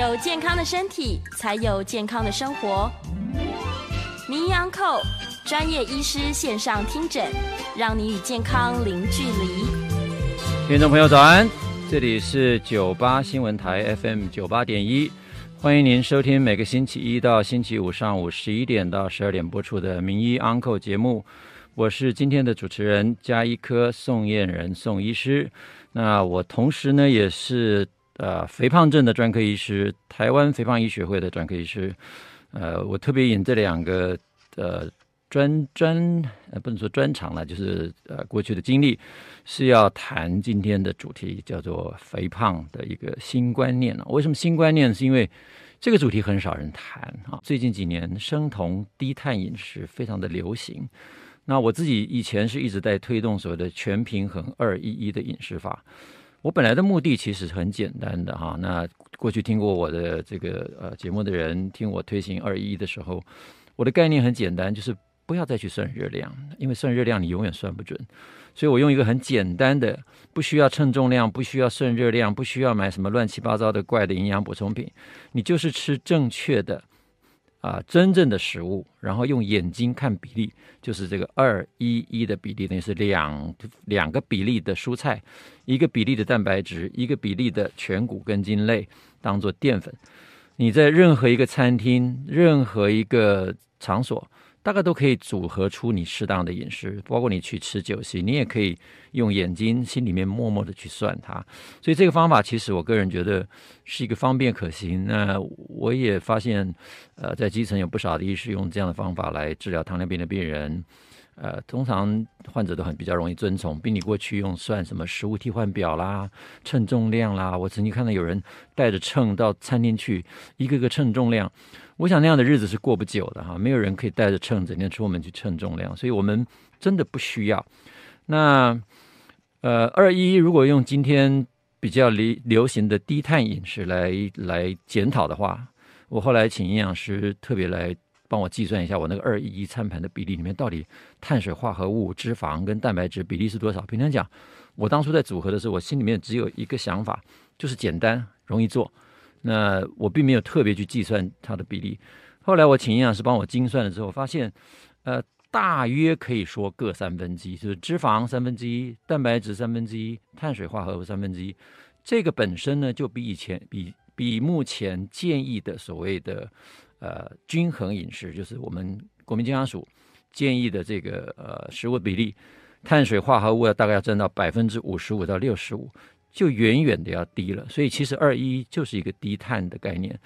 有健康的身体，才有健康的生活。名医安扣专业医师线上听诊，让你与健康零距离。听众朋友早安，这里是九八新闻台 FM 九八点一，欢迎您收听每个星期一到星期五上午十一点到十二点播出的名医安扣节目。我是今天的主持人加医科宋燕仁宋医师。那我同时呢也是。呃，肥胖症的专科医师，台湾肥胖医学会的专科医师。呃，我特别引这两个呃专专呃不能说专长了，就是呃过去的经历，是要谈今天的主题，叫做肥胖的一个新观念呢。为什么新观念？是因为这个主题很少人谈啊。最近几年，生酮低碳饮食非常的流行。那我自己以前是一直在推动所谓的全平衡二一一的饮食法。我本来的目的其实很简单的哈，那过去听过我的这个呃节目的人，听我推行二一一的时候，我的概念很简单，就是不要再去算热量，因为算热量你永远算不准，所以我用一个很简单的，不需要称重量，不需要算热量，不需要买什么乱七八糟的怪的营养补充品，你就是吃正确的。啊，真正的食物，然后用眼睛看比例，就是这个二一一的比例，等于是两两个比例的蔬菜，一个比例的蛋白质，一个比例的全谷根茎类当做淀粉。你在任何一个餐厅，任何一个场所。大概都可以组合出你适当的饮食，包括你去吃酒席，你也可以用眼睛心里面默默的去算它。所以这个方法其实我个人觉得是一个方便可行。那我也发现，呃，在基层有不少的医师用这样的方法来治疗糖尿病的病人。呃，通常患者都很比较容易遵从，比你过去用算什么食物替换表啦、称重量啦。我曾经看到有人带着秤到餐厅去，一个个称重量。我想那样的日子是过不久的哈，没有人可以带着秤整天出门去称重量，所以我们真的不需要。那呃，二一如果用今天比较流流行的低碳饮食来来检讨的话，我后来请营养师特别来帮我计算一下，我那个二一一餐盘的比例里面到底碳水化合物、脂肪跟蛋白质比例是多少？平常讲，我当初在组合的时候，我心里面只有一个想法，就是简单容易做。那我并没有特别去计算它的比例，后来我请营养师帮我精算了之后，发现，呃，大约可以说各三分之一，就是脂肪三分之一，蛋白质三分之一，碳水化合物三分之一。这个本身呢，就比以前比比目前建议的所谓的呃均衡饮食，就是我们国民健康署建议的这个呃食物比例，碳水化合物要大概要占到百分之五十五到六十五。就远远的要低了，所以其实二一就是一个低碳的概念。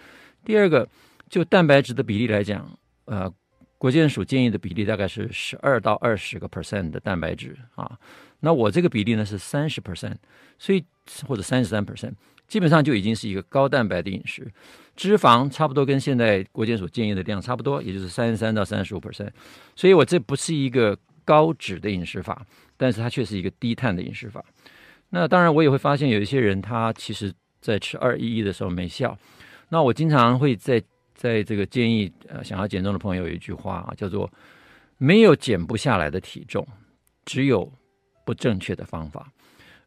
第二个，就蛋白质的比例来讲，呃，国健署建议的比例大概是十二到二十个 percent 的蛋白质啊。那我这个比例呢是三十 percent，所以或者三十三 percent，基本上就已经是一个高蛋白的饮食。脂肪差不多跟现在国健署建议的量差不多，也就是三十三到三十五 percent。所以我这不是一个高脂的饮食法，但是它却是一个低碳的饮食法。那当然，我也会发现有一些人，他其实在吃二一一的时候没效。那我经常会在在这个建议呃想要减重的朋友有一句话啊，叫做“没有减不下来的体重，只有不正确的方法”。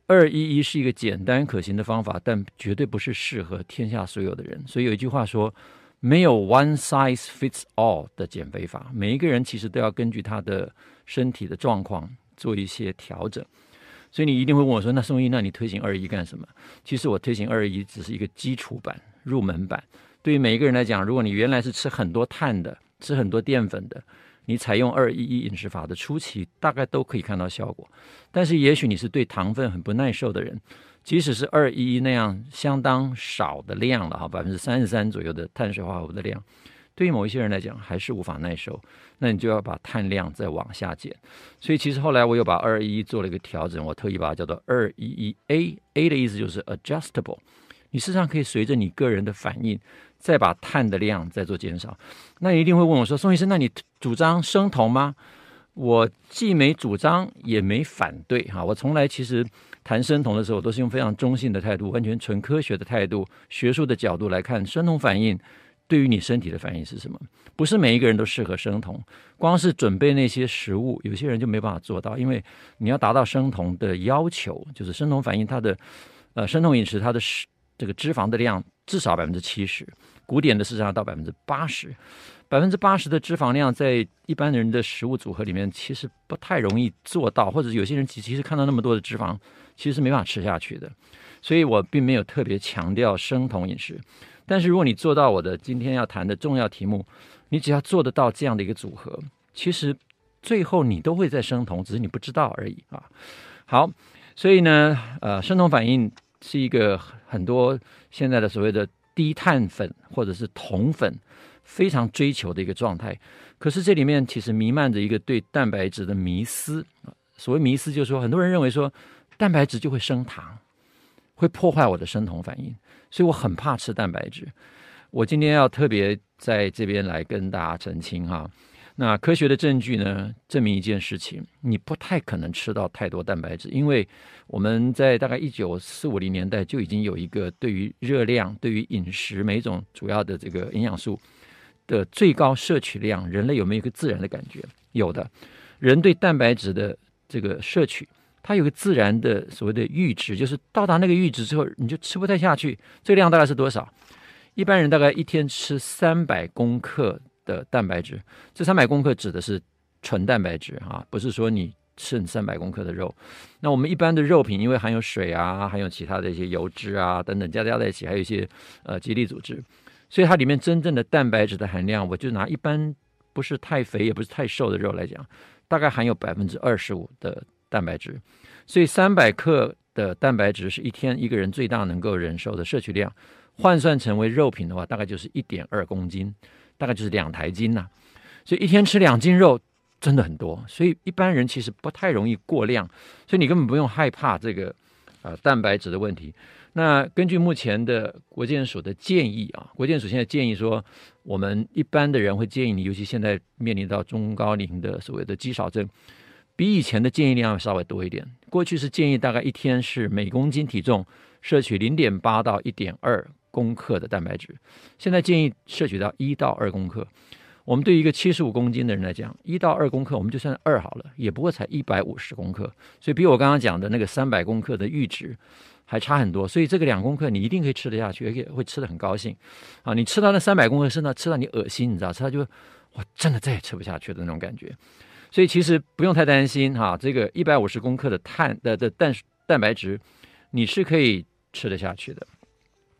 二一一是一个简单可行的方法，但绝对不是适合天下所有的人。所以有一句话说：“没有 one size fits all 的减肥法，每一个人其实都要根据他的身体的状况做一些调整。”所以你一定会问我说：“那宋医，那你推行二一干什么？”其实我推行二一只是一个基础版、入门版。对于每一个人来讲，如果你原来是吃很多碳的、吃很多淀粉的，你采用二一一饮食法的初期，大概都可以看到效果。但是也许你是对糖分很不耐受的人，即使是二一一那样相当少的量了哈，百分之三十三左右的碳水化合物的量。对于某一些人来讲，还是无法耐受，那你就要把碳量再往下减。所以其实后来我又把二一一做了一个调整，我特意把它叫做二一一 A，A 的意思就是 adjustable，你事实上可以随着你个人的反应，再把碳的量再做减少。那你一定会问我说，宋医生，那你主张生酮吗？我既没主张，也没反对哈。我从来其实谈生酮的时候，都是用非常中性的态度，完全纯科学的态度，学术的角度来看生酮反应。对于你身体的反应是什么？不是每一个人都适合生酮，光是准备那些食物，有些人就没办法做到，因为你要达到生酮的要求，就是生酮反应它的，呃，生酮饮食它的这个脂肪的量至少百分之七十，古典的事实上到百分之八十。百分之八十的脂肪量在一般人的食物组合里面，其实不太容易做到，或者有些人其实看到那么多的脂肪，其实是没办法吃下去的。所以我并没有特别强调生酮饮食。但是如果你做到我的今天要谈的重要题目，你只要做得到这样的一个组合，其实最后你都会在生酮，只是你不知道而已啊。好，所以呢，呃，生酮反应是一个很多现在的所谓的低碳粉或者是酮粉。非常追求的一个状态，可是这里面其实弥漫着一个对蛋白质的迷思。所谓迷思，就是说很多人认为说蛋白质就会升糖，会破坏我的生酮反应，所以我很怕吃蛋白质。我今天要特别在这边来跟大家澄清哈。那科学的证据呢，证明一件事情：你不太可能吃到太多蛋白质，因为我们在大概一九四五零年代就已经有一个对于热量、对于饮食每种主要的这个营养素。的最高摄取量，人类有没有一个自然的感觉？有的，人对蛋白质的这个摄取，它有个自然的所谓的阈值，就是到达那个阈值之后，你就吃不太下去。这个量大概是多少？一般人大概一天吃三百公克的蛋白质，这三百公克指的是纯蛋白质啊，不是说你吃三百公克的肉。那我们一般的肉品，因为含有水啊，含有其他的一些油脂啊等等加加在一起，还有一些呃肌粒组织。所以它里面真正的蛋白质的含量，我就拿一般不是太肥也不是太瘦的肉来讲，大概含有百分之二十五的蛋白质。所以三百克的蛋白质是一天一个人最大能够忍受的摄取量，换算成为肉品的话，大概就是一点二公斤，大概就是两台斤呐。所以一天吃两斤肉真的很多，所以一般人其实不太容易过量，所以你根本不用害怕这个呃蛋白质的问题。那根据目前的国健署的建议啊，国健署现在建议说，我们一般的人会建议你，尤其现在面临到中高龄的所谓的肌少症，比以前的建议量要稍微多一点。过去是建议大概一天是每公斤体重摄取零点八到一点二公克的蛋白质，现在建议摄取到一到二公克。我们对于一个七十五公斤的人来讲，一到二公克我们就算二好了，也不过才一百五十公克，所以比我刚刚讲的那个三百公克的阈值。还差很多，所以这个两公克你一定可以吃得下去，而且会吃得很高兴啊！你吃到那三百公克，甚至吃到你恶心，你知道，吃到就我真的再也吃不下去的那种感觉。所以其实不用太担心哈，这个一百五十公克的碳的的蛋蛋白质，你是可以吃得下去的。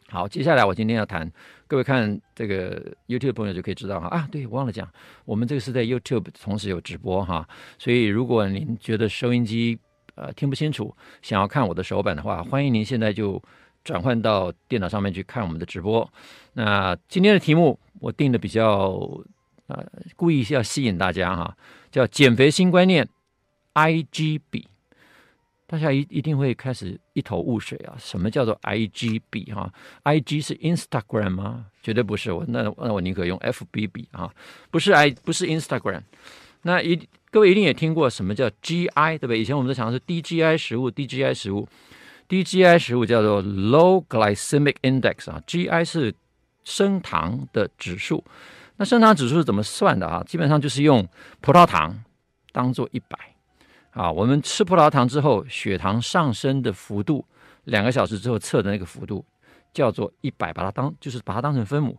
好，接下来我今天要谈，各位看这个 YouTube 朋友就可以知道哈啊，对，忘了讲，我们这个是在 YouTube 同时有直播哈，所以如果您觉得收音机，呃，听不清楚，想要看我的手板的话，欢迎您现在就转换到电脑上面去看我们的直播。那今天的题目我定的比较呃，故意要吸引大家哈，叫减肥新观念 IGB。大家一一定会开始一头雾水啊，什么叫做 IGB 哈？IG 是 Instagram 吗？绝对不是，我那那我宁可用 FB 比啊，不是 I 不是 Instagram。那一各位一定也听过什么叫 GI 对不对？以前我们都讲的是低 GI 食物，低 GI 食物，低 GI 食物叫做 Low Glycemic Index 啊，GI 是升糖的指数。那升糖指数是怎么算的啊？基本上就是用葡萄糖当做一百啊。我们吃葡萄糖之后，血糖上升的幅度，两个小时之后测的那个幅度叫做一百，把它当就是把它当成分母。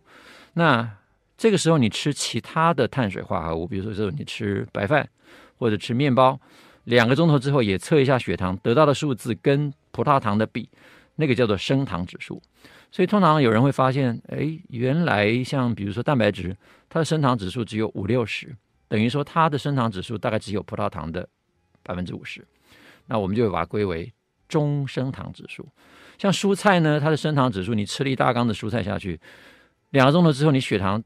那这个时候你吃其他的碳水化合物，比如说这种你吃白饭或者吃面包，两个钟头之后也测一下血糖，得到的数字跟葡萄糖的比，那个叫做升糖指数。所以通常有人会发现，哎，原来像比如说蛋白质，它的升糖指数只有五六十，等于说它的升糖指数大概只有葡萄糖的百分之五十。那我们就会把它归为中升糖指数。像蔬菜呢，它的升糖指数，你吃了一大缸的蔬菜下去，两个钟头之后你血糖。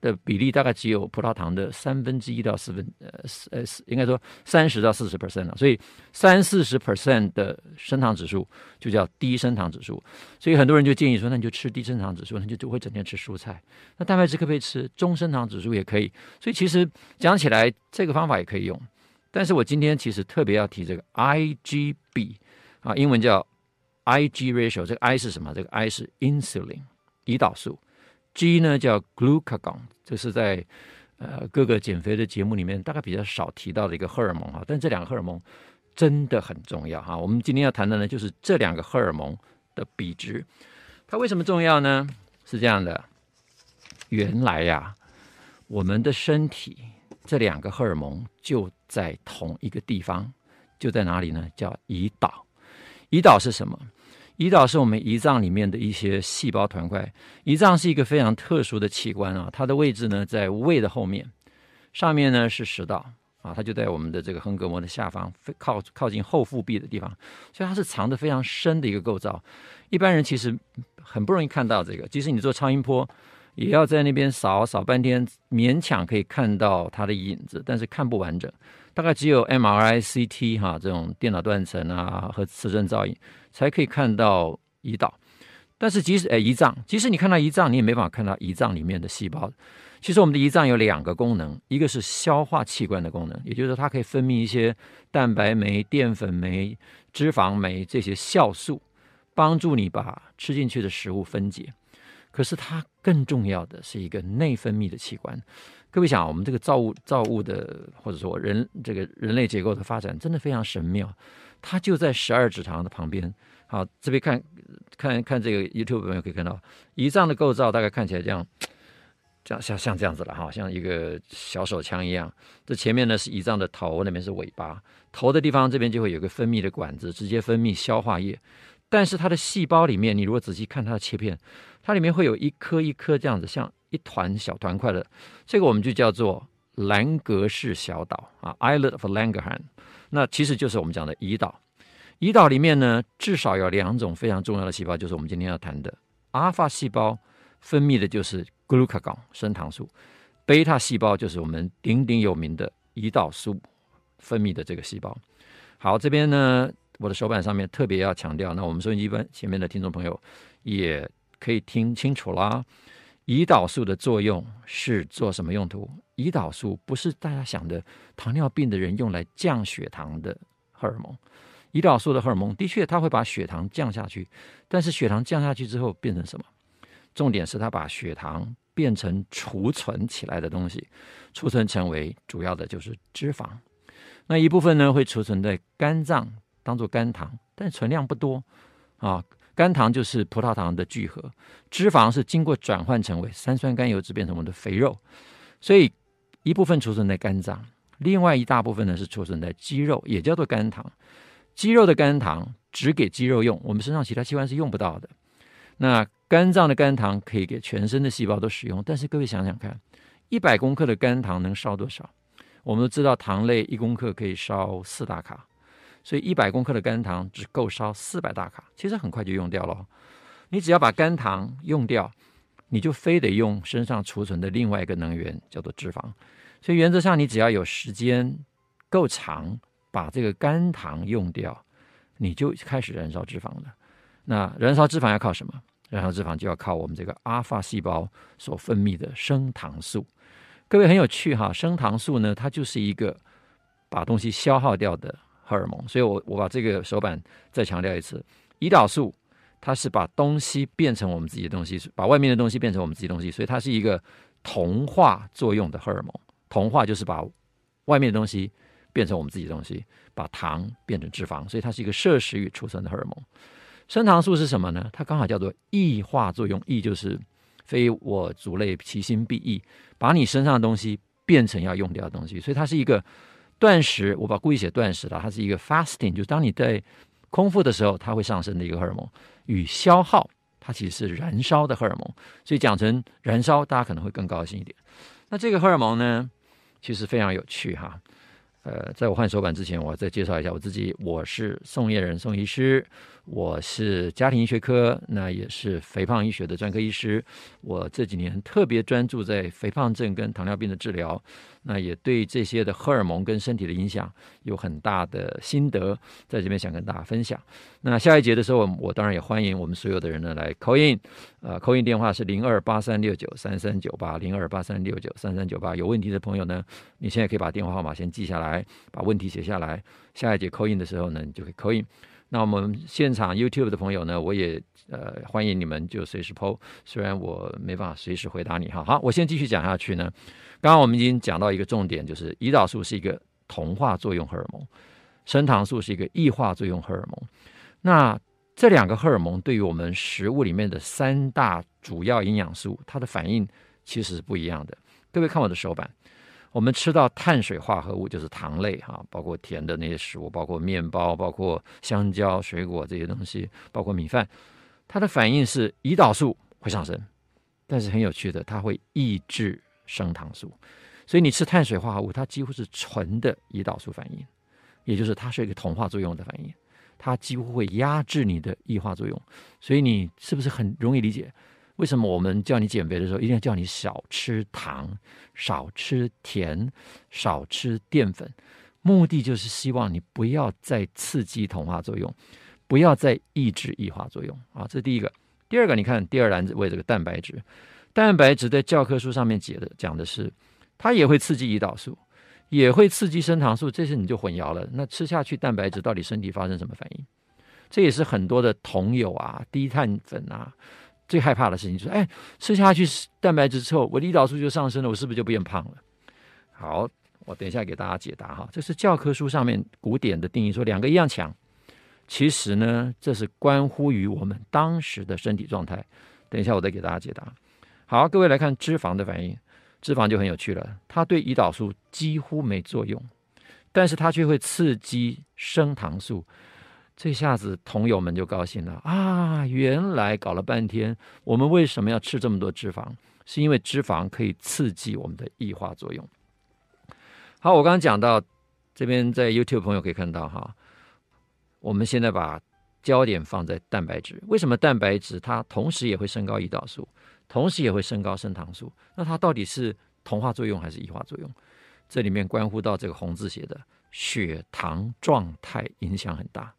的比例大概只有葡萄糖的三分之一到四分，呃，呃，应该说三十到四十 percent 了。所以三四十 percent 的升糖指数就叫低升糖指数。所以很多人就建议说，那你就吃低升糖指数，那就就会整天吃蔬菜。那蛋白质可不可以吃？中升糖指数也可以。所以其实讲起来，这个方法也可以用。但是我今天其实特别要提这个 IGB 啊，英文叫 IG ratio。这个 I 是什么？这个 I 是 insulin，胰岛素。G 呢叫 glucagon，这是在呃各个减肥的节目里面大概比较少提到的一个荷尔蒙哈，但这两个荷尔蒙真的很重要哈。我们今天要谈的呢就是这两个荷尔蒙的比值。它为什么重要呢？是这样的，原来呀，我们的身体这两个荷尔蒙就在同一个地方，就在哪里呢？叫胰岛。胰岛是什么？胰岛是我们胰脏里面的一些细胞团块。胰脏是一个非常特殊的器官啊，它的位置呢在胃的后面，上面呢是食道。啊，它就在我们的这个横膈膜的下方，靠靠近后腹壁的地方，所以它是藏得非常深的一个构造。一般人其实很不容易看到这个，即使你做超音波，也要在那边扫扫半天，勉强可以看到它的影子，但是看不完整。大概只有 MRI、CT 哈这种电脑断层啊和磁振造影才可以看到胰岛。但是即使哎胰脏，即使你看到胰脏，你也没办法看到胰脏里面的细胞。其实我们的胰脏有两个功能，一个是消化器官的功能，也就是说它可以分泌一些蛋白酶、淀粉酶、脂肪酶这些酵素，帮助你把吃进去的食物分解。可是它更重要的是一个内分泌的器官。各位想，我们这个造物造物的，或者说人这个人类结构的发展，真的非常神妙。它就在十二指肠的旁边。好，这边看看看这个 YouTube 朋友可以看到，胰脏的构造大概看起来这样。这样像像这样子了哈，像一个小手枪一样。这前面呢是胰脏的头，那边是尾巴。头的地方这边就会有个分泌的管子，直接分泌消化液。但是它的细胞里面，你如果仔细看它的切片，它里面会有一颗一颗这样子，像一团小团块的。这个我们就叫做兰格氏小岛啊，Islet of Langerhans。那其实就是我们讲的胰岛。胰岛里面呢，至少有两种非常重要的细胞，就是我们今天要谈的阿尔法细胞，分泌的就是。glucagon 升糖素，贝塔细胞就是我们鼎鼎有名的胰岛素分泌的这个细胞。好，这边呢，我的手板上面特别要强调，那我们收音机边前面的听众朋友也可以听清楚啦。胰岛素的作用是做什么用途？胰岛素不是大家想的糖尿病的人用来降血糖的荷尔蒙。胰岛素的荷尔蒙的确它会把血糖降下去，但是血糖降下去之后变成什么？重点是它把血糖变成储存起来的东西，储存成为主要的就是脂肪。那一部分呢会储存在肝脏当做肝糖，但存量不多啊。肝糖就是葡萄糖的聚合，脂肪是经过转换成为三酸甘油酯变成我们的肥肉，所以一部分储存在肝脏，另外一大部分呢是储存在肌肉，也叫做肝糖。肌肉的肝糖只给肌肉用，我们身上其他器官是用不到的。那肝脏的肝糖可以给全身的细胞都使用，但是各位想想看，一百公克的肝糖能烧多少？我们都知道糖类一公克可以烧四大卡，所以一百公克的肝糖只够烧四百大卡，其实很快就用掉了。你只要把肝糖用掉，你就非得用身上储存的另外一个能源，叫做脂肪。所以原则上，你只要有时间够长，把这个肝糖用掉，你就开始燃烧脂肪了。那燃烧脂肪要靠什么？燃烧脂肪就要靠我们这个阿尔法细胞所分泌的升糖素。各位很有趣哈，升糖素呢，它就是一个把东西消耗掉的荷尔蒙。所以我我把这个手板再强调一次，胰岛素它是把东西变成我们自己的东西，把外面的东西变成我们自己东西，所以它是一个同化作用的荷尔蒙。同化就是把外面的东西变成我们自己的东西，把糖变成脂肪，所以它是一个摄食与储存的荷尔蒙。升糖素是什么呢？它刚好叫做异化作用，异就是非我族类，其心必异，把你身上的东西变成要用掉的东西。所以它是一个断食，我把故意写断食了，它是一个 fasting，就是当你在空腹的时候，它会上升的一个荷尔蒙。与消耗，它其实是燃烧的荷尔蒙。所以讲成燃烧，大家可能会更高兴一点。那这个荷尔蒙呢，其实非常有趣哈。呃，在我换手板之前，我再介绍一下我自己，我是宋业仁宋医师。我是家庭医学科，那也是肥胖医学的专科医师。我这几年特别专注在肥胖症跟糖尿病的治疗，那也对这些的荷尔蒙跟身体的影响有很大的心得，在这边想跟大家分享。那下一节的时候，我当然也欢迎我们所有的人呢来 call in，呃，call in 电话是零二八三六九三三九八零二八三六九三三九八。有问题的朋友呢，你现在可以把电话号码先记下来，来把问题写下来，下一节 call in 的时候呢，你就可以 call in。那我们现场 YouTube 的朋友呢，我也呃欢迎你们就随时 PO，虽然我没办法随时回答你哈。好，我先继续讲下去呢。刚刚我们已经讲到一个重点，就是胰岛素是一个同化作用荷尔蒙，升糖素是一个异化作用荷尔蒙。那这两个荷尔蒙对于我们食物里面的三大主要营养素，它的反应其实是不一样的。各位看我的手板，我们吃到碳水化合物就是糖类哈，包括甜的那些食物，包括面包，包括香蕉、水果这些东西，包括米饭，它的反应是胰岛素会上升，但是很有趣的，它会抑制升糖素。所以你吃碳水化合物，它几乎是纯的胰岛素反应，也就是它是一个同化作用的反应。它几乎会压制你的异化作用，所以你是不是很容易理解为什么我们叫你减肥的时候一定要叫你少吃糖、少吃甜、少吃淀粉？目的就是希望你不要再刺激同化作用，不要再抑制异化作用啊！这是第一个。第二个，你看第二栏子为这个蛋白质，蛋白质在教科书上面解的讲的是，它也会刺激胰岛素。也会刺激升糖素，这些你就混淆了。那吃下去蛋白质到底身体发生什么反应？这也是很多的酮友啊、低碳粉啊最害怕的事情，就是哎，吃下去蛋白质之后，我的胰岛素就上升了，我是不是就变胖了？好，我等一下给大家解答哈。这是教科书上面古典的定义，说两个一样强。其实呢，这是关乎于我们当时的身体状态。等一下我再给大家解答。好，各位来看脂肪的反应。脂肪就很有趣了，它对胰岛素几乎没作用，但是它却会刺激升糖素。这下子同友们就高兴了啊！原来搞了半天，我们为什么要吃这么多脂肪？是因为脂肪可以刺激我们的异化作用。好，我刚刚讲到这边，在 YouTube 朋友可以看到哈，我们现在把焦点放在蛋白质。为什么蛋白质它同时也会升高胰岛素？同时也会升高升糖素，那它到底是同化作用还是异化作用？这里面关乎到这个红字写的血糖状态影响很大，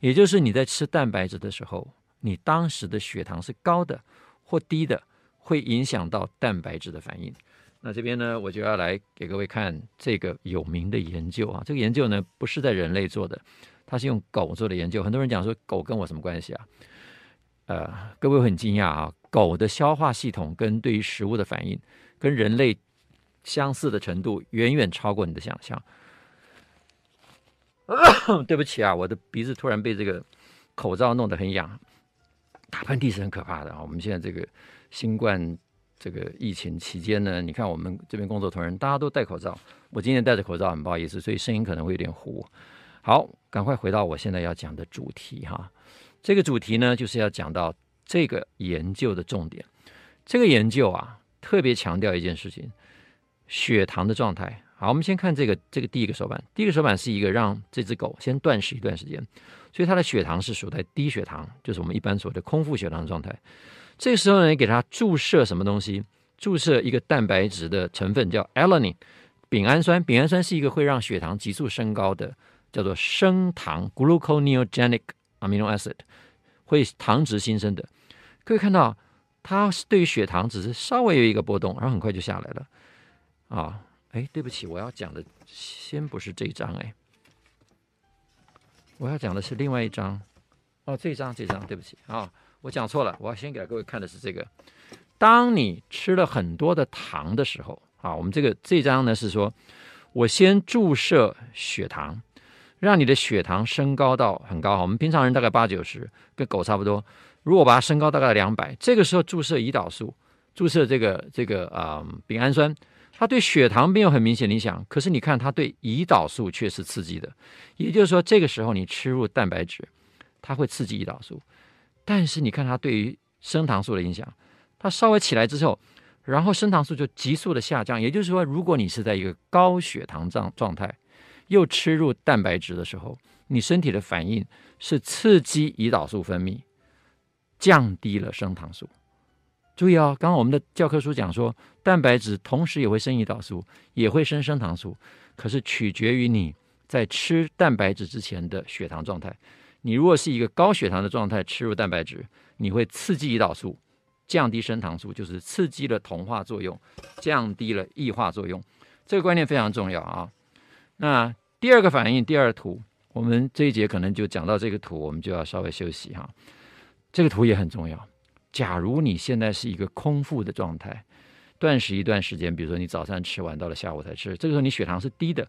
也就是你在吃蛋白质的时候，你当时的血糖是高的或低的，会影响到蛋白质的反应。那这边呢，我就要来给各位看这个有名的研究啊，这个研究呢不是在人类做的，它是用狗做的研究。很多人讲说狗跟我什么关系啊？呃，各位很惊讶啊。狗的消化系统跟对于食物的反应，跟人类相似的程度远远超过你的想象。对不起啊，我的鼻子突然被这个口罩弄得很痒，打喷嚏是很可怕的啊。我们现在这个新冠这个疫情期间呢，你看我们这边工作同仁大家都戴口罩，我今天戴着口罩，很不好意思，所以声音可能会有点糊。好，赶快回到我现在要讲的主题哈。这个主题呢，就是要讲到。这个研究的重点，这个研究啊，特别强调一件事情：血糖的状态。好，我们先看这个这个第一个手板。第一个手板是一个让这只狗先断食一段时间，所以它的血糖是属在低血糖，就是我们一般所谓的空腹血糖状态。这个时候呢，给它注射什么东西？注射一个蛋白质的成分叫 alanine，丙氨酸。丙氨酸是一个会让血糖急速升高的，叫做升糖 gluconeogenic amino acid，会糖质新生的。可以看到，它对于血糖只是稍微有一个波动，然后很快就下来了。啊，哎，对不起，我要讲的先不是这一张，哎，我要讲的是另外一张。哦，这张，这张，对不起啊，我讲错了。我要先给各位看的是这个。当你吃了很多的糖的时候，啊，我们这个这张呢是说，我先注射血糖，让你的血糖升高到很高。我们平常人大概八九十，跟狗差不多。如果把它升高大概两百，这个时候注射胰岛素，注射这个这个啊、嗯、丙氨酸，它对血糖没有很明显的影响，可是你看它对胰岛素却是刺激的。也就是说，这个时候你吃入蛋白质，它会刺激胰岛素，但是你看它对于升糖素的影响，它稍微起来之后，然后升糖素就急速的下降。也就是说，如果你是在一个高血糖状状态，又吃入蛋白质的时候，你身体的反应是刺激胰岛素分泌。降低了升糖素，注意哦，刚刚我们的教科书讲说，蛋白质同时也会升胰岛素，也会升升糖素，可是取决于你在吃蛋白质之前的血糖状态。你如果是一个高血糖的状态，吃入蛋白质，你会刺激胰岛素，降低升糖素，就是刺激了同化作用，降低了异化作用。这个观念非常重要啊。那第二个反应，第二图，我们这一节可能就讲到这个图，我们就要稍微休息哈。这个图也很重要。假如你现在是一个空腹的状态，断食一段时间，比如说你早餐吃完，到了下午才吃，这个时候你血糖是低的。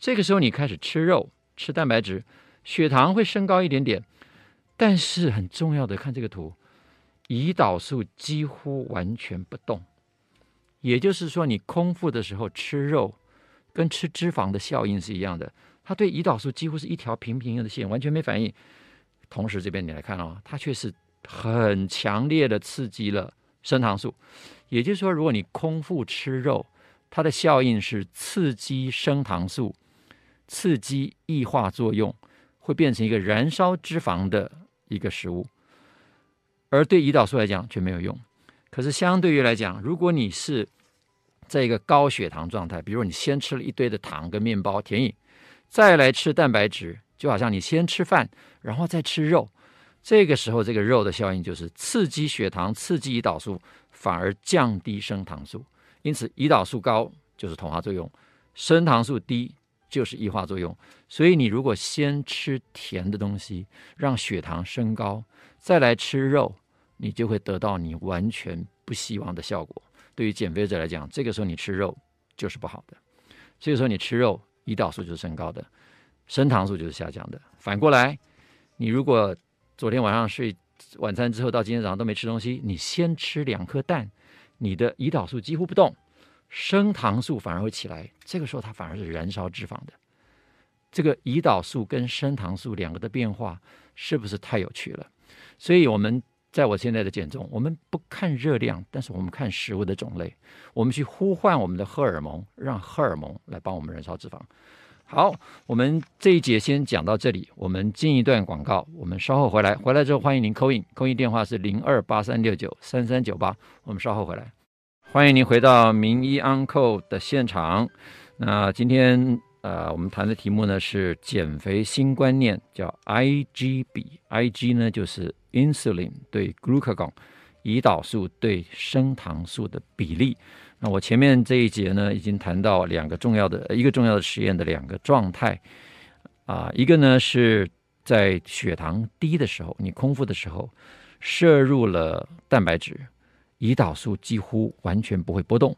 这个时候你开始吃肉、吃蛋白质，血糖会升高一点点，但是很重要的，看这个图，胰岛素几乎完全不动。也就是说，你空腹的时候吃肉，跟吃脂肪的效应是一样的。它对胰岛素几乎是一条平平的线，完全没反应。同时，这边你来看哦，它却是很强烈的刺激了升糖素。也就是说，如果你空腹吃肉，它的效应是刺激升糖素，刺激异化作用，会变成一个燃烧脂肪的一个食物。而对胰岛素来讲却没有用。可是相对于来讲，如果你是在一个高血糖状态，比如你先吃了一堆的糖跟面包、甜饮，再来吃蛋白质，就好像你先吃饭，然后再吃肉，这个时候这个肉的效应就是刺激血糖、刺激胰岛素，反而降低升糖素。因此，胰岛素高就是同化作用，升糖素低就是异化作用。所以，你如果先吃甜的东西，让血糖升高，再来吃肉。你就会得到你完全不希望的效果。对于减肥者来讲，这个时候你吃肉就是不好的。这个时候你吃肉，胰岛素就是升高的，升糖素就是下降的。反过来，你如果昨天晚上睡晚餐之后到今天早上都没吃东西，你先吃两颗蛋，你的胰岛素几乎不动，升糖素反而会起来。这个时候它反而是燃烧脂肪的。这个胰岛素跟升糖素两个的变化是不是太有趣了？所以我们。在我现在的减重，我们不看热量，但是我们看食物的种类，我们去呼唤我们的荷尔蒙，让荷尔蒙来帮我们燃烧脂肪。好，我们这一节先讲到这里，我们进一段广告，我们稍后回来。回来之后欢迎您 call in，call in 电话是零二八三六九三三九八，我们稍后回来。欢迎您回到名医 Uncle 的现场。那今天。呃，我们谈的题目呢是减肥新观念，叫 IG 比，IG 呢就是 insulin 对 glucagon，胰岛素对升糖素的比例。那我前面这一节呢已经谈到两个重要的，一个重要的实验的两个状态啊、一个呢是在血糖低的时候，你空腹的时候摄入了蛋白质，胰岛素几乎完全不会波动，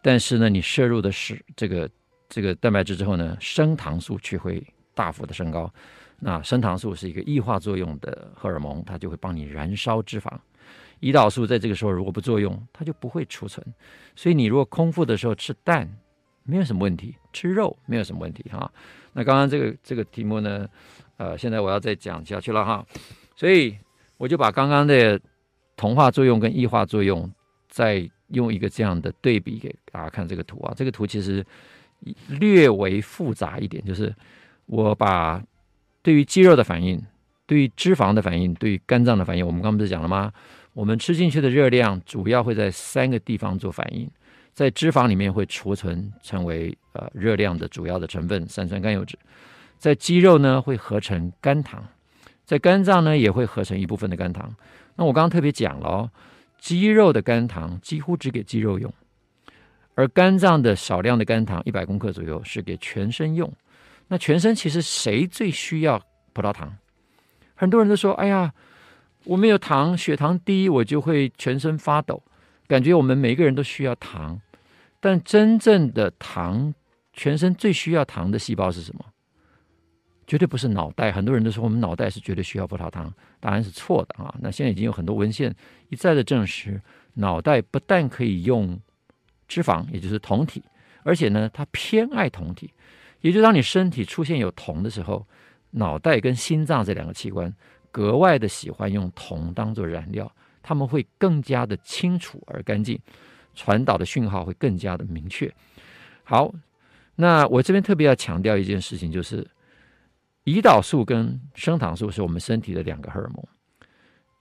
但是呢你摄入的是这个。这个蛋白质之后呢，升糖素却会大幅的升高。那升糖素是一个异化作用的荷尔蒙，它就会帮你燃烧脂肪。胰岛素在这个时候如果不作用，它就不会储存。所以你如果空腹的时候吃蛋，没有什么问题；吃肉没有什么问题哈。那刚刚这个这个题目呢，呃，现在我要再讲下去了哈。所以我就把刚刚的同化作用跟异化作用，再用一个这样的对比给大家看这个图啊。这个图其实。略微复杂一点，就是我把对于肌肉的反应、对于脂肪的反应、对于肝脏的反应，我们刚刚不是讲了吗？我们吃进去的热量主要会在三个地方做反应，在脂肪里面会储存成为呃热量的主要的成分三酸甘油脂，在肌肉呢会合成肝糖，在肝脏呢也会合成一部分的肝糖。那我刚刚特别讲了哦，肌肉的肝糖几乎只给肌肉用。而肝脏的少量的肝糖一百公克左右是给全身用。那全身其实谁最需要葡萄糖？很多人都说：“哎呀，我没有糖，血糖低，我就会全身发抖，感觉我们每个人都需要糖。”但真正的糖，全身最需要糖的细胞是什么？绝对不是脑袋。很多人都说我们脑袋是绝对需要葡萄糖，答案是错的啊！那现在已经有很多文献一再的证实，脑袋不但可以用。脂肪，也就是酮体，而且呢，它偏爱酮体，也就是当你身体出现有酮的时候，脑袋跟心脏这两个器官格外的喜欢用铜当做燃料，他们会更加的清楚而干净，传导的讯号会更加的明确。好，那我这边特别要强调一件事情，就是胰岛素跟升糖素是我们身体的两个荷尔蒙，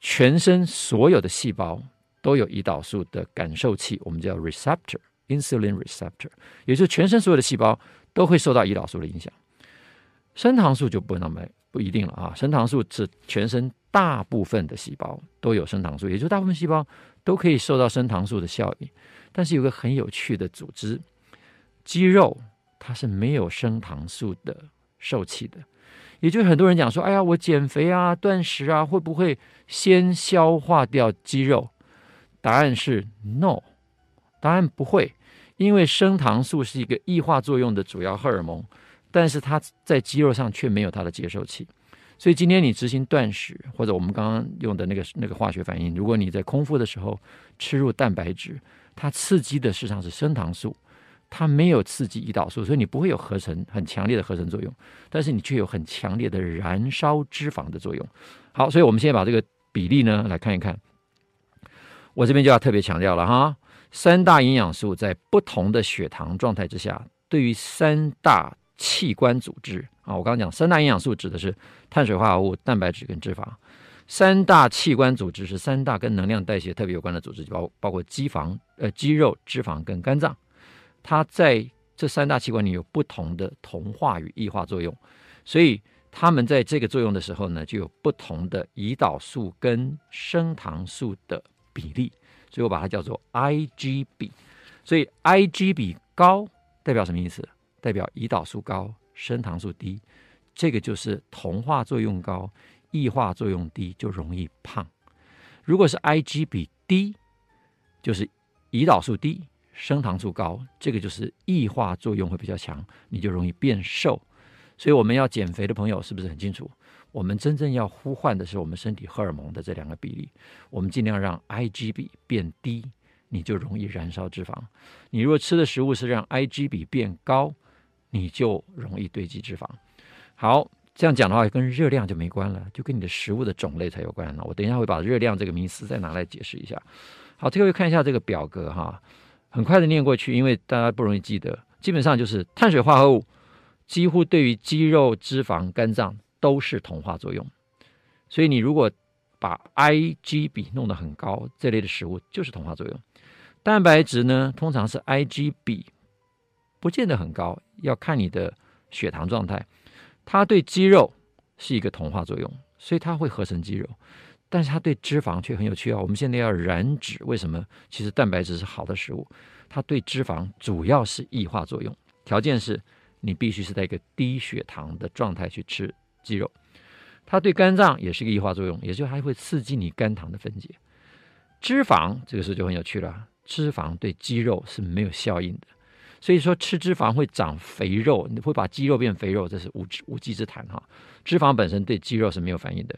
全身所有的细胞。都有胰岛素的感受器，我们叫 receptor，insulin receptor，也就是全身所有的细胞都会受到胰岛素的影响。升糖素就不那么不一定了啊，升糖素是全身大部分的细胞都有升糖素，也就是大部分细胞都可以受到升糖素的效应。但是有个很有趣的组织，肌肉它是没有升糖素的受器的，也就是很多人讲说，哎呀，我减肥啊、断食啊，会不会先消化掉肌肉？答案是 no，答案不会，因为升糖素是一个异化作用的主要荷尔蒙，但是它在肌肉上却没有它的接受器，所以今天你执行断食，或者我们刚刚用的那个那个化学反应，如果你在空腹的时候吃入蛋白质，它刺激的实际上是升糖素，它没有刺激胰岛素，所以你不会有合成很强烈的合成作用，但是你却有很强烈的燃烧脂肪的作用。好，所以我们现在把这个比例呢来看一看，我这边就要特别强调了哈，三大营养素在不同的血糖状态之下，对于三大器官组织。啊，我刚刚讲三大营养素指的是碳水化合物、蛋白质跟脂肪。三大器官组织是三大跟能量代谢特别有关的组织，包包括肌肪、呃肌肉、脂肪跟肝脏。它在这三大器官里有不同的同化与异化作用，所以它们在这个作用的时候呢，就有不同的胰岛素跟升糖素的比例。所以我把它叫做 Ig 比。所以 Ig 比高代表什么意思？代表胰岛素高。升糖素低，这个就是同化作用高，异化作用低，就容易胖。如果是 Ig 比低，就是胰岛素低，升糖素高，这个就是异化作用会比较强，你就容易变瘦。所以我们要减肥的朋友是不是很清楚？我们真正要呼唤的是我们身体荷尔蒙的这两个比例，我们尽量让 Ig 比变低，你就容易燃烧脂肪。你如果吃的食物是让 Ig 比变高，你就容易堆积脂肪。好，这样讲的话，跟热量就没关了，就跟你的食物的种类才有关了。我等一下会把热量这个名词再拿来解释一下。好，这个位看一下这个表格哈，很快的念过去，因为大家不容易记得。基本上就是碳水化合物，几乎对于肌肉、脂肪、肝脏都是同化作用。所以你如果把 Ig 比弄得很高，这类的食物就是同化作用。蛋白质呢，通常是 Ig 比。不见得很高，要看你的血糖状态。它对肌肉是一个同化作用，所以它会合成肌肉，但是它对脂肪却很有趣啊。我们现在要燃脂，为什么？其实蛋白质是好的食物，它对脂肪主要是异化作用。条件是你必须是在一个低血糖的状态去吃肌肉。它对肝脏也是一个异化作用，也就还会刺激你肝糖的分解。脂肪这个时候就很有趣了，脂肪对肌肉是没有效应的。所以说，吃脂肪会长肥肉，你会把肌肉变肥肉，这是无无稽之谈哈。脂肪本身对肌肉是没有反应的，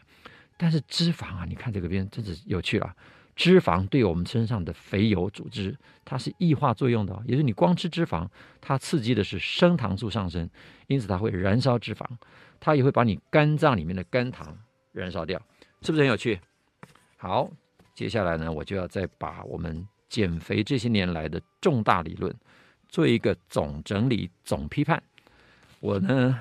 但是脂肪啊，你看这个边真是有趣了。脂肪对我们身上的肥油组织，它是异化作用的，也就是你光吃脂肪，它刺激的是升糖素上升，因此它会燃烧脂肪，它也会把你肝脏里面的肝糖燃烧掉，是不是很有趣？好，接下来呢，我就要再把我们减肥这些年来的重大理论。做一个总整理、总批判。我呢，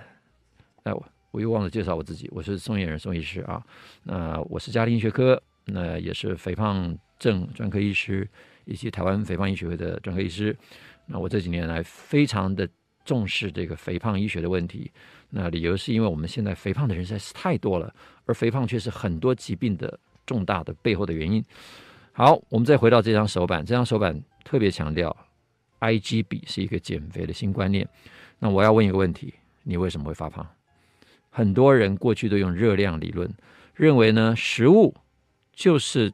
哎，我我又忘了介绍我自己，我是宋晏仁宋医师啊。那我是家庭医学科，那也是肥胖症专科医师，以及台湾肥胖医学会的专科医师。那我这几年来非常的重视这个肥胖医学的问题。那理由是因为我们现在肥胖的人实在是太多了，而肥胖却是很多疾病的重大的背后的原因。好，我们再回到这张手板，这张手板特别强调。Ig 比是一个减肥的新观念。那我要问一个问题：你为什么会发胖？很多人过去都用热量理论，认为呢，食物就是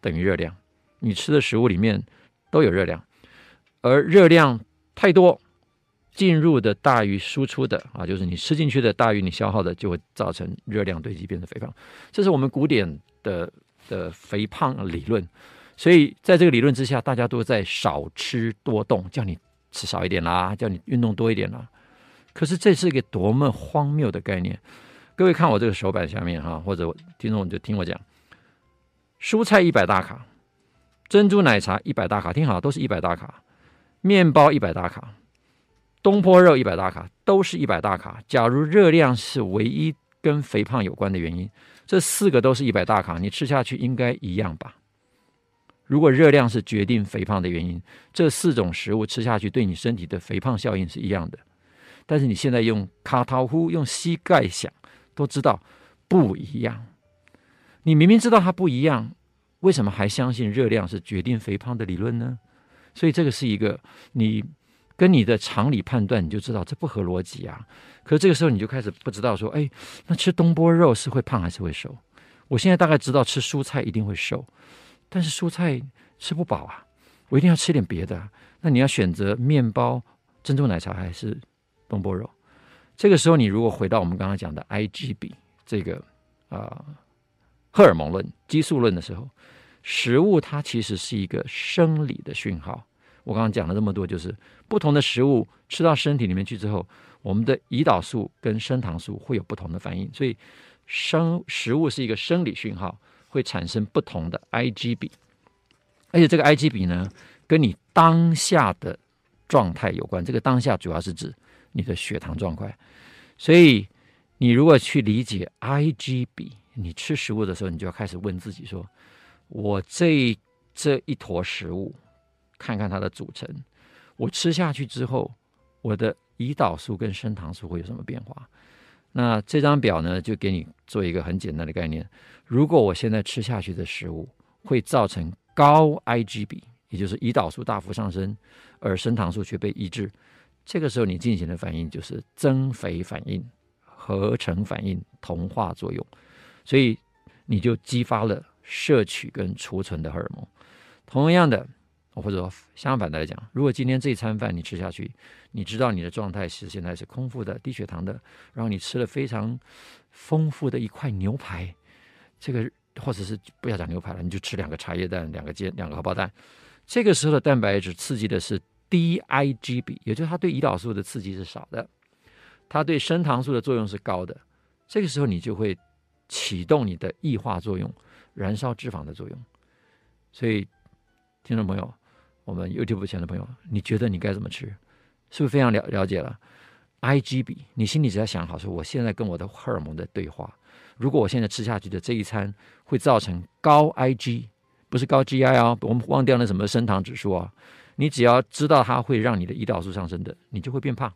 等于热量，你吃的食物里面都有热量，而热量太多，进入的大于输出的啊，就是你吃进去的大于你消耗的，就会造成热量堆积，变成肥胖。这是我们古典的的肥胖理论。所以，在这个理论之下，大家都在少吃多动，叫你吃少一点啦，叫你运动多一点啦。可是，这是一个多么荒谬的概念！各位看我这个手板下面哈，或者听众就听我讲：蔬菜一百大卡，珍珠奶茶一百大卡，听好，都是一百大卡；面包一百大卡，东坡肉一百大卡，都是一百大卡。假如热量是唯一跟肥胖有关的原因，这四个都是一百大卡，你吃下去应该一样吧？如果热量是决定肥胖的原因，这四种食物吃下去对你身体的肥胖效应是一样的。但是你现在用卡套呼用膝盖想，都知道不一样。你明明知道它不一样，为什么还相信热量是决定肥胖的理论呢？所以这个是一个你跟你的常理判断，你就知道这不合逻辑啊。可是这个时候你就开始不知道说，哎，那吃东坡肉是会胖还是会瘦？我现在大概知道吃蔬菜一定会瘦。但是蔬菜吃不饱啊，我一定要吃点别的。那你要选择面包、珍珠奶茶还是东坡肉？这个时候，你如果回到我们刚刚讲的 IGB，这个啊、荷尔蒙论、激素论的时候，食物它其实是一个生理的讯号。我刚刚讲了这么多，就是不同的食物吃到身体里面去之后，我们的胰岛素跟升糖素会有不同的反应，所以生食物是一个生理讯号，会产生不同的 Ig 比，而且这个 Ig 比呢，跟你当下的状态有关。这个当下主要是指你的血糖状况，所以你如果去理解 Ig 比，你吃食物的时候，你就要开始问自己说：我这这一坨食物。看看它的组成，我吃下去之后，我的胰岛素跟升糖素会有什么变化？那这张表呢，就给你做一个很简单的概念。如果我现在吃下去的食物会造成高 Ig 比，也就是胰岛素大幅上升，而升糖素却被抑制，这个时候你进行的反应就是增肥反应、合成反应、同化作用，所以你就激发了摄取跟储存的荷尔蒙。同样的。或者说相反的来讲，如果今天这餐饭你吃下去，你知道你的状态是现在是空腹的、低血糖的，然后你吃了非常丰富的一块牛排，这个或者是不要讲牛排了，你就吃两个茶叶蛋、两个煎、两个荷包蛋，这个时候的蛋白质刺激的是低 Ig 比，也就是它对胰岛素的刺激是少的，它对升糖素的作用是高的，这个时候你就会启动你的异化作用，燃烧脂肪的作用，所以听众朋友。我们 YouTube 前的朋友，你觉得你该怎么吃？是不是非常了了解了？Ig 比，你心里只要想好说，我现在跟我的荷尔蒙的对话。如果我现在吃下去的这一餐会造成高 Ig，不是高 GI 啊，我们忘掉了什么升糖指数啊。你只要知道它会让你的胰岛素上升的，你就会变胖。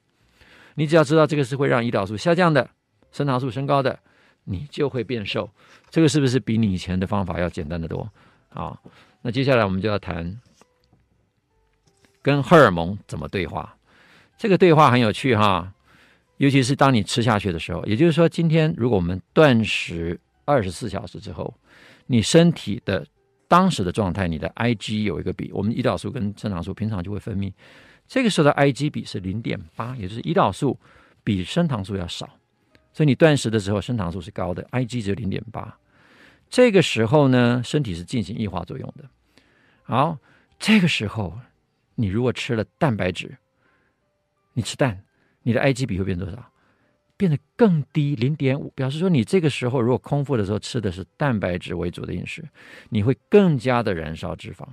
你只要知道这个是会让胰岛素下降的，升糖素升高的，你就会变瘦。这个是不是比你以前的方法要简单得多？好，那接下来我们就要谈。跟荷尔蒙怎么对话？这个对话很有趣哈，尤其是当你吃下去的时候。也就是说，今天如果我们断食二十四小时之后，你身体的当时的状态，你的 Ig 有一个比，我们胰岛素跟升糖素平常就会分泌，这个时候的 Ig 比是零点八，也就是胰岛素比升糖素要少，所以你断食的时候，升糖素是高的，Ig 只有零点八。这个时候呢，身体是进行异化作用的。好，这个时候。你如果吃了蛋白质，你吃蛋，你的 Ig 比会变多少？变得更低，零点五，表示说你这个时候如果空腹的时候吃的是蛋白质为主的饮食，你会更加的燃烧脂肪。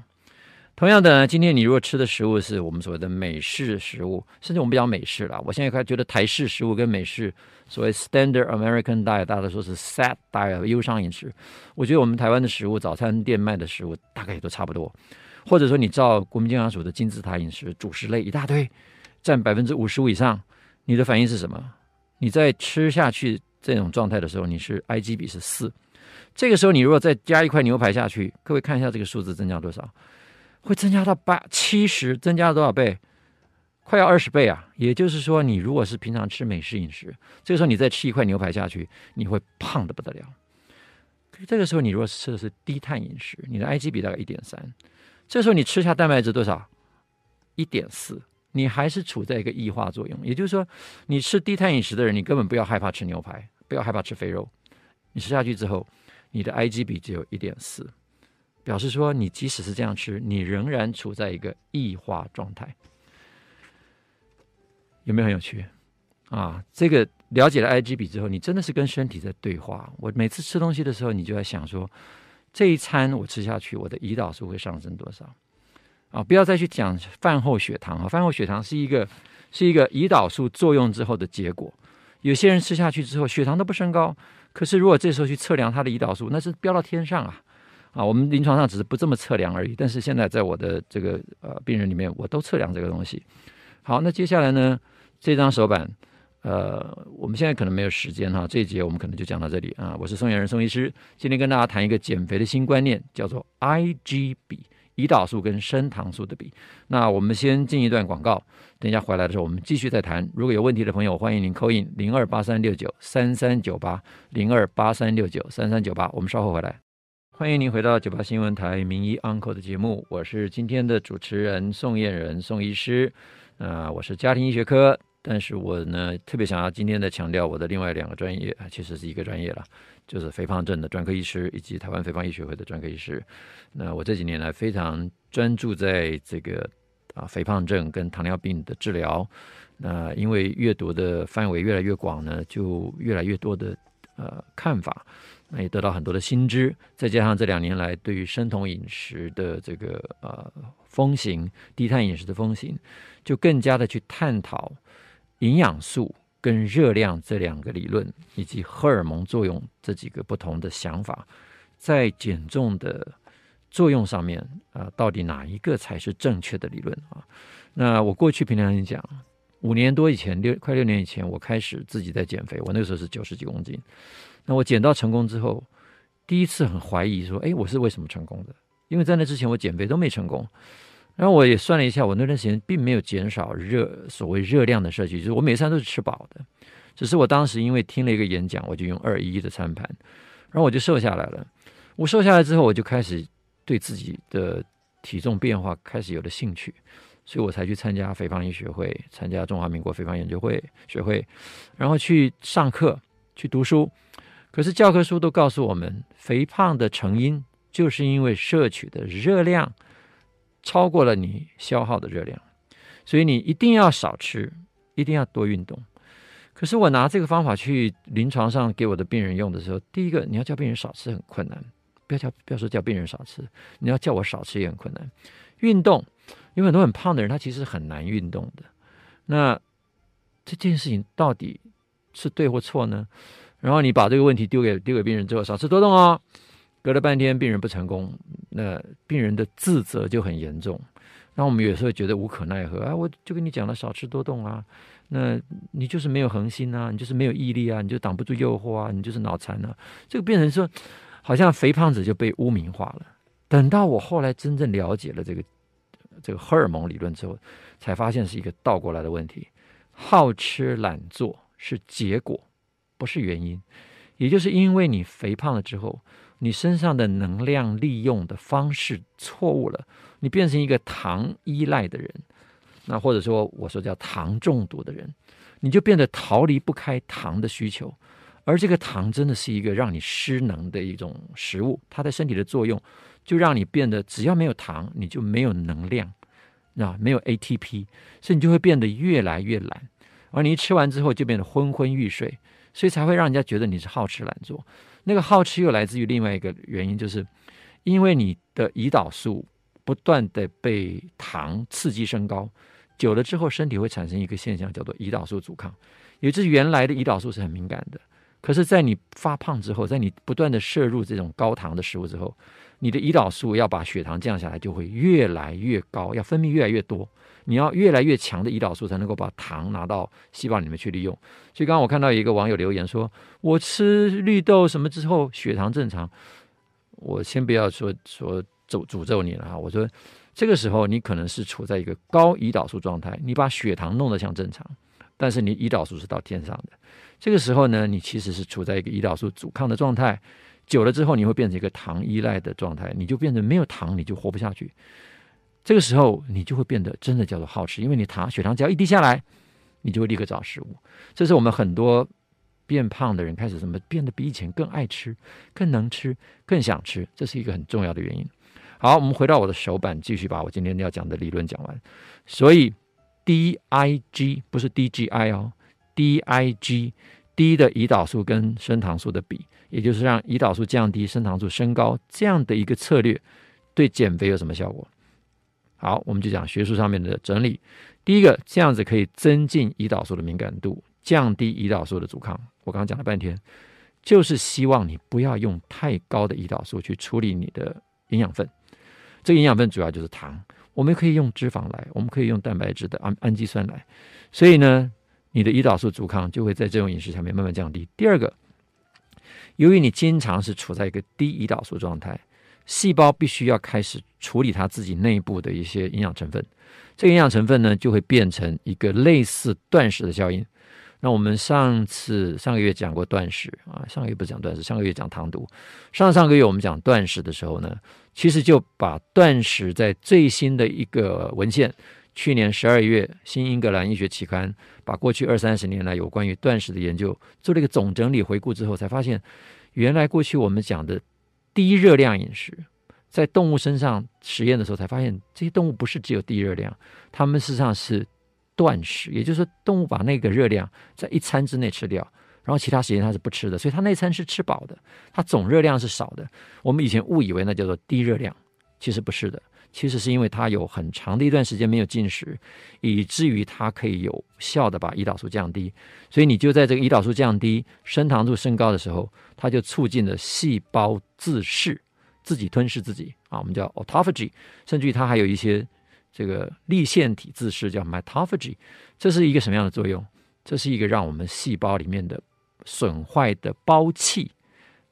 同样的，今天你如果吃的食物是我们所谓的美式食物，甚至我们比较美式了，我现在开始觉得台式食物跟美式所谓 Standard American Diet，大家都说是 SAD Diet 忧伤饮食，我觉得我们台湾的食物，早餐店卖的食物大概也都差不多。或者说，你照国民健康署的金字塔饮食，主食类一大堆，占百分之五十五以上，你的反应是什么？你在吃下去这种状态的时候，你是 Ig 比是四，这个时候你如果再加一块牛排下去，各位看一下这个数字增加多少？会增加到八七十，增加了多少倍？快要二十倍啊！也就是说，你如果是平常吃美式饮食，这个时候你再吃一块牛排下去，你会胖得不得了。可是这个时候你如果吃的是低碳饮食，你的 Ig 比大概一点三。这时候你吃下蛋白质多少？一点四，你还是处在一个异化作用。也就是说，你吃低碳饮食的人，你根本不要害怕吃牛排，不要害怕吃肥肉。你吃下去之后，你的 Ig 比只有一点四，表示说你即使是这样吃，你仍然处在一个异化状态。有没有很有趣啊？这个了解了 Ig 比之后，你真的是跟身体在对话。我每次吃东西的时候，你就在想说。这一餐我吃下去，我的胰岛素会上升多少？啊，不要再去讲饭后血糖啊！饭后血糖是一个是一个胰岛素作用之后的结果。有些人吃下去之后血糖都不升高，可是如果这时候去测量他的胰岛素，那是飙到天上啊！啊，我们临床上只是不这么测量而已。但是现在在我的这个呃病人里面，我都测量这个东西。好，那接下来呢，这张手板。呃，我们现在可能没有时间哈，这一节我们可能就讲到这里啊。我是宋晏仁宋医师，今天跟大家谈一个减肥的新观念，叫做 Ig 比，胰岛素跟升糖素的比。那我们先进一段广告，等一下回来的时候我们继续再谈。如果有问题的朋友，欢迎您扣印零二八三六九三三九八零二八三六九三三九八，我们稍后回来。欢迎您回到九八新闻台名医 Uncle 的节目，我是今天的主持人宋晏仁宋医师。啊、呃，我是家庭医学科。但是我呢特别想要今天的强调我的另外两个专业啊，其实是一个专业了，就是肥胖症的专科医师以及台湾肥胖医学会的专科医师。那我这几年来非常专注在这个啊肥胖症跟糖尿病的治疗。那因为阅读的范围越来越广呢，就越来越多的呃看法，那也得到很多的新知。再加上这两年来对于生酮饮食的这个呃风行、低碳饮食的风行，就更加的去探讨营养素跟热量这两个理论，以及荷尔蒙作用这几个不同的想法，在减重的作用上面啊、到底哪一个才是正确的理论啊？那我过去平常跟你讲。五年多以前，六快六年以前，我开始自己在减肥。我那个时候是九十几公斤。那我减到成功之后，第一次很怀疑说：“哎，我是为什么成功的？”因为在那之前我减肥都没成功。然后我也算了一下，我那段时间并没有减少热所谓热量的摄取，就是我每餐都是吃饱的。只是我当时因为听了一个演讲，我就用二一一的餐盘，然后我就瘦下来了。我瘦下来之后，我就开始对自己的体重变化开始有了兴趣。所以我才去参加肥胖医学会，参加中华民国肥胖研究会学会，然后去上课，去读书。可是教科书都告诉我们，肥胖的成因就是因为摄取的热量超过了你消耗的热量，所以你一定要少吃，一定要多运动。可是我拿这个方法去临床上给我的病人用的时候，第一个你要叫病人少吃很困难，不要叫不要说叫病人少吃，你要叫我少吃也很困难。运动。有很多很胖的人，他其实很难运动的。那这件事情到底是对或错呢？然后你把这个问题丢给丢给病人之后，少吃多动哦。隔了半天，病人不成功，那病人的自责就很严重。那我们有时候觉得无可奈何啊，我就跟你讲了少吃多动啊，那你就是没有恒心啊，你就是没有毅力啊，你就挡不住诱惑啊，你就是脑残啊。这个变成说，好像肥胖子就被污名化了。等到我后来真正了解了这个。这个荷尔蒙理论之后，才发现是一个倒过来的问题。好吃懒做是结果，不是原因。也就是因为你肥胖了之后，你身上的能量利用的方式错误了，你变成一个糖依赖的人，那或者说我说叫糖中毒的人，你就变得逃离不开糖的需求。而这个糖真的是一个让你失能的一种食物，它在身体的作用。就让你变得只要没有糖，你就没有能量，啊，没有 ATP，所以你就会变得越来越懒，而你一吃完之后就变得昏昏欲睡，所以才会让人家觉得你是好吃懒做。那个好吃又来自于另外一个原因，就是因为你的胰岛素不断的被糖刺激升高，久了之后身体会产生一个现象叫做胰岛素阻抗，也就是原来的胰岛素是很敏感的，可是在你发胖之后，在你不断的摄入这种高糖的食物之后。你的胰岛素要把血糖降下来，就会越来越高，要分泌越来越多。你要越来越强的胰岛素才能够把糖拿到细胞里面去利用。所以刚刚我看到一个网友留言说：“我吃绿豆什么之后血糖正常。”我先不要说说诅诅咒你了哈，我说这个时候你可能是处在一个高胰岛素状态，你把血糖弄得像正常，但是你胰岛素是到天上的。这个时候呢，你其实是处在一个胰岛素阻抗的状态。久了之后，你会变成一个糖依赖的状态，你就变成没有糖你就活不下去。这个时候，你就会变得真的叫做好吃，因为你糖血糖只要一低下来，你就会立刻找食物。这是我们很多变胖的人开始什么变得比以前更爱吃、更能吃、更想吃，这是一个很重要的原因。好，我们回到我的手板，继续把我今天要讲的理论讲完。所以，DIG 不是 DGI 哦，DIG。低的胰岛素跟升糖素的比，也就是让胰岛素降低，升糖素升高，这样的一个策略，对减肥有什么效果？好，我们就讲学术上面的整理。第一个，这样子可以增进胰岛素的敏感度，降低胰岛素的阻抗。我刚刚讲了半天，就是希望你不要用太高的胰岛素去处理你的营养分。这个营养分主要就是糖，我们可以用脂肪来，我们可以用蛋白质的氨氨基酸来。所以呢，你的胰岛素阻抗就会在这种饮食下面慢慢降低。第二个，由于你经常是处在一个低胰岛素状态，细胞必须要开始处理它自己内部的一些营养成分。这个营养成分呢，就会变成一个类似断食的效应。那我们上次上个月讲过断食啊，上个月不讲断食，上个月讲糖毒。上上个月我们讲断食的时候呢，其实就把断食在最新的一个文献。去年十二月，《新英格兰医学期刊》把过去二三十年来有关于断食的研究做了一个总整理回顾之后，才发现，原来过去我们讲的低热量饮食，在动物身上实验的时候，才发现这些动物不是只有低热量，它们事实上是断食，也就是说，动物把那个热量在一餐之内吃掉，然后其他时间它是不吃的，所以它那餐是吃饱的，它总热量是少的。我们以前误以为那叫做低热量，其实不是的。其实是因为它有很长的一段时间没有进食，以至于它可以有效的把胰岛素降低。所以你就在这个胰岛素降低、升糖素升高的时候，它就促进了细胞自噬、自己吞噬自己啊，我们叫 autophagy。甚至于它还有一些这个粒线体自噬，叫 mitophagy。这是一个什么样的作用？这是一个让我们细胞里面的损坏的胞器，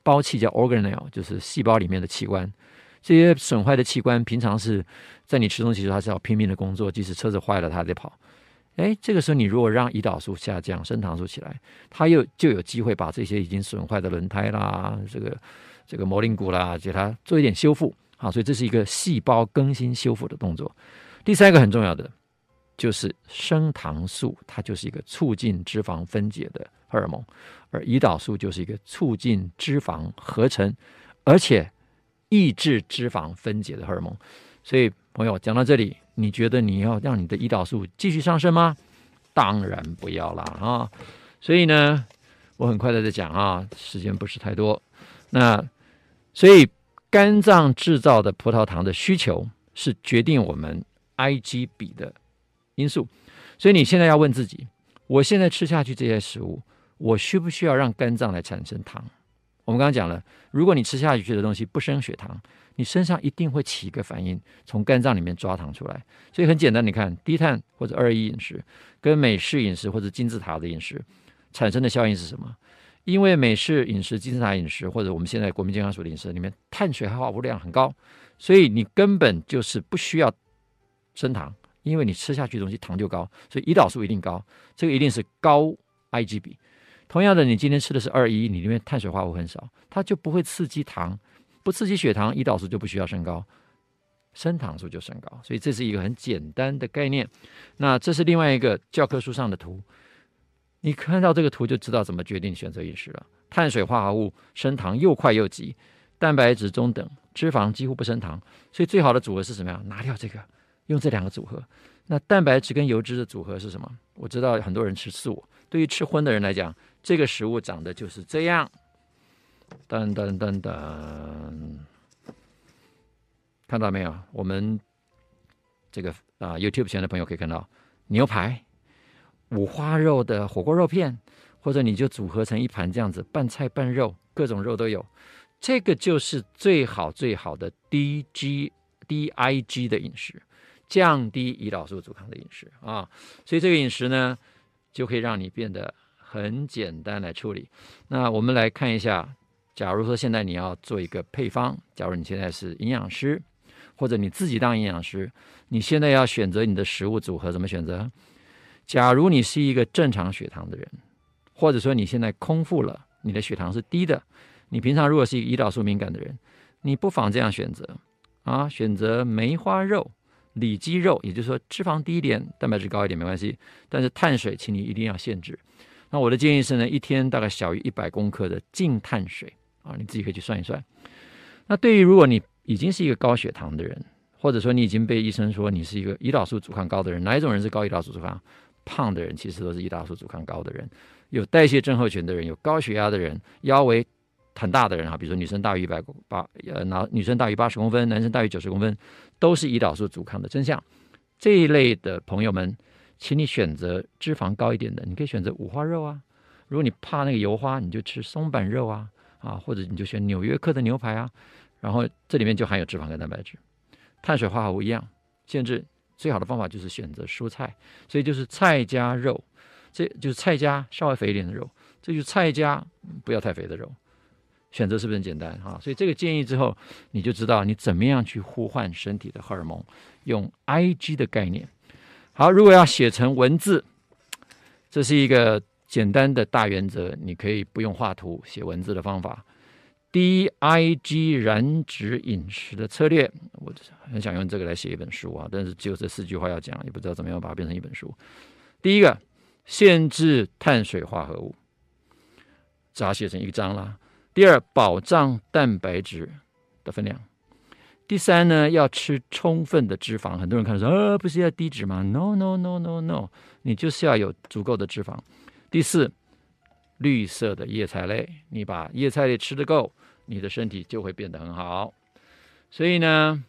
胞器叫 organelle，就是细胞里面的器官。这些损坏的器官，平常是在你吃东西时候，它是要拼命的工作，即使车子坏了，它还得跑。哎，这个时候你如果让胰岛素下降，升糖素起来，它又就有机会把这些已经损坏的轮胎啦、这个这个膜棱骨啦，给它做一点修复。好，所以这是一个细胞更新修复的动作。第三个很重要的就是升糖素，它就是一个促进脂肪分解的荷尔蒙，而胰岛素就是一个促进脂肪合成，而且。抑制脂肪分解的荷尔蒙，所以朋友讲到这里，你觉得你要让你的胰岛素继续上升吗？当然不要啦啊！所以呢，我很快的在讲啊，时间不是太多。那所以肝脏制造的葡萄糖的需求是决定我们 Ig 比的因素。所以你现在要问自己：我现在吃下去这些食物，我需不需要让肝脏来产生糖？我们刚刚讲了，如果你吃下去的东西不升血糖，你身上一定会起一个反应，从肝脏里面抓糖出来。所以很简单，你看低碳或者二一饮食跟美式饮食或者金字塔的饮食产生的效应是什么？因为美式饮食、金字塔饮食或者我们现在国民健康署的饮食里面碳水化合物量很高，所以你根本就是不需要升糖，因为你吃下去的东西糖就高，所以胰岛素一定高，这个一定是高 Ig 比。同样的，你今天吃的是二一，你里面碳水化合物很少，它就不会刺激糖，不刺激血糖，胰岛素就不需要升高，升糖素就升高。所以这是一个很简单的概念。那这是另外一个教科书上的图，你看到这个图就知道怎么决定选择饮食了。碳水化合物升糖又快又急，蛋白质中等，脂肪几乎不升糖，所以最好的组合是什么呀？拿掉这个，用这两个组合。那蛋白质跟油脂的组合是什么？我知道很多人吃素，对于吃荤的人来讲。这个食物长得就是这样，噔噔噔噔，看到没有？我们这个啊，YouTube 前的朋友可以看到牛排、五花肉的火锅肉片，或者你就组合成一盘这样子，拌菜拌肉，各种肉都有。这个就是最好最好的 D G D I G 的饮食，降低胰岛素阻抗的饮食啊。所以这个饮食呢，就可以让你变得。很简单来处理。那我们来看一下，假如说现在你要做一个配方，假如你现在是营养师，或者你自己当营养师，你现在要选择你的食物组合，怎么选择？假如你是一个正常血糖的人，或者说你现在空腹了，你的血糖是低的，你平常如果是一个胰岛素敏感的人，你不妨这样选择啊，选择梅花肉、里脊肉，也就是说脂肪低一点，蛋白质高一点没关系，但是碳水请你一定要限制。那我的建议是呢，一天大概小于一百公克的净碳水啊，你自己可以去算一算。那对于如果你已经是一个高血糖的人，或者说你已经被医生说你是一个胰岛素阻抗高的人，哪一种人是高胰岛素阻抗？胖的人其实都是胰岛素阻抗高的人，有代谢症候群的人，有高血压的人，腰围很大的人啊，比如说女生大于一百八呃，男女生大于八十公分，男生大于九十公分，都是胰岛素阻抗的真相。这一类的朋友们。请你选择脂肪高一点的，你可以选择五花肉啊。如果你怕那个油花，你就吃松板肉啊，啊，或者你就选纽约客的牛排啊。然后这里面就含有脂肪跟蛋白质，碳水化合物一样。限制最好的方法就是选择蔬菜，所以就是菜加肉，这就是菜加稍微肥一点的肉，这就是菜加不要太肥的肉。选择是不是很简单啊？所以这个建议之后，你就知道你怎么样去呼唤身体的荷尔蒙，用 IG 的概念。好，如果要写成文字，这是一个简单的大原则，你可以不用画图写文字的方法。低 IG 燃脂饮食的策略，我很想用这个来写一本书啊，但是只有这四句话要讲，也不知道怎么样把它变成一本书。第一个，限制碳水化合物，只好写成一张啦。第二，保障蛋白质的分量。第三呢，要吃充分的脂肪。很多人看说，呃，不是要低脂吗？No No No No No，你就是要有足够的脂肪。第四，绿色的叶菜类，你把叶菜类吃得够，你的身体就会变得很好。所以呢，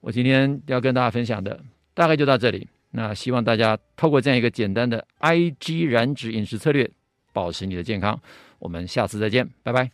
我今天要跟大家分享的大概就到这里。那希望大家透过这样一个简单的 IG 燃脂饮食策略，保持你的健康。我们下次再见，拜拜。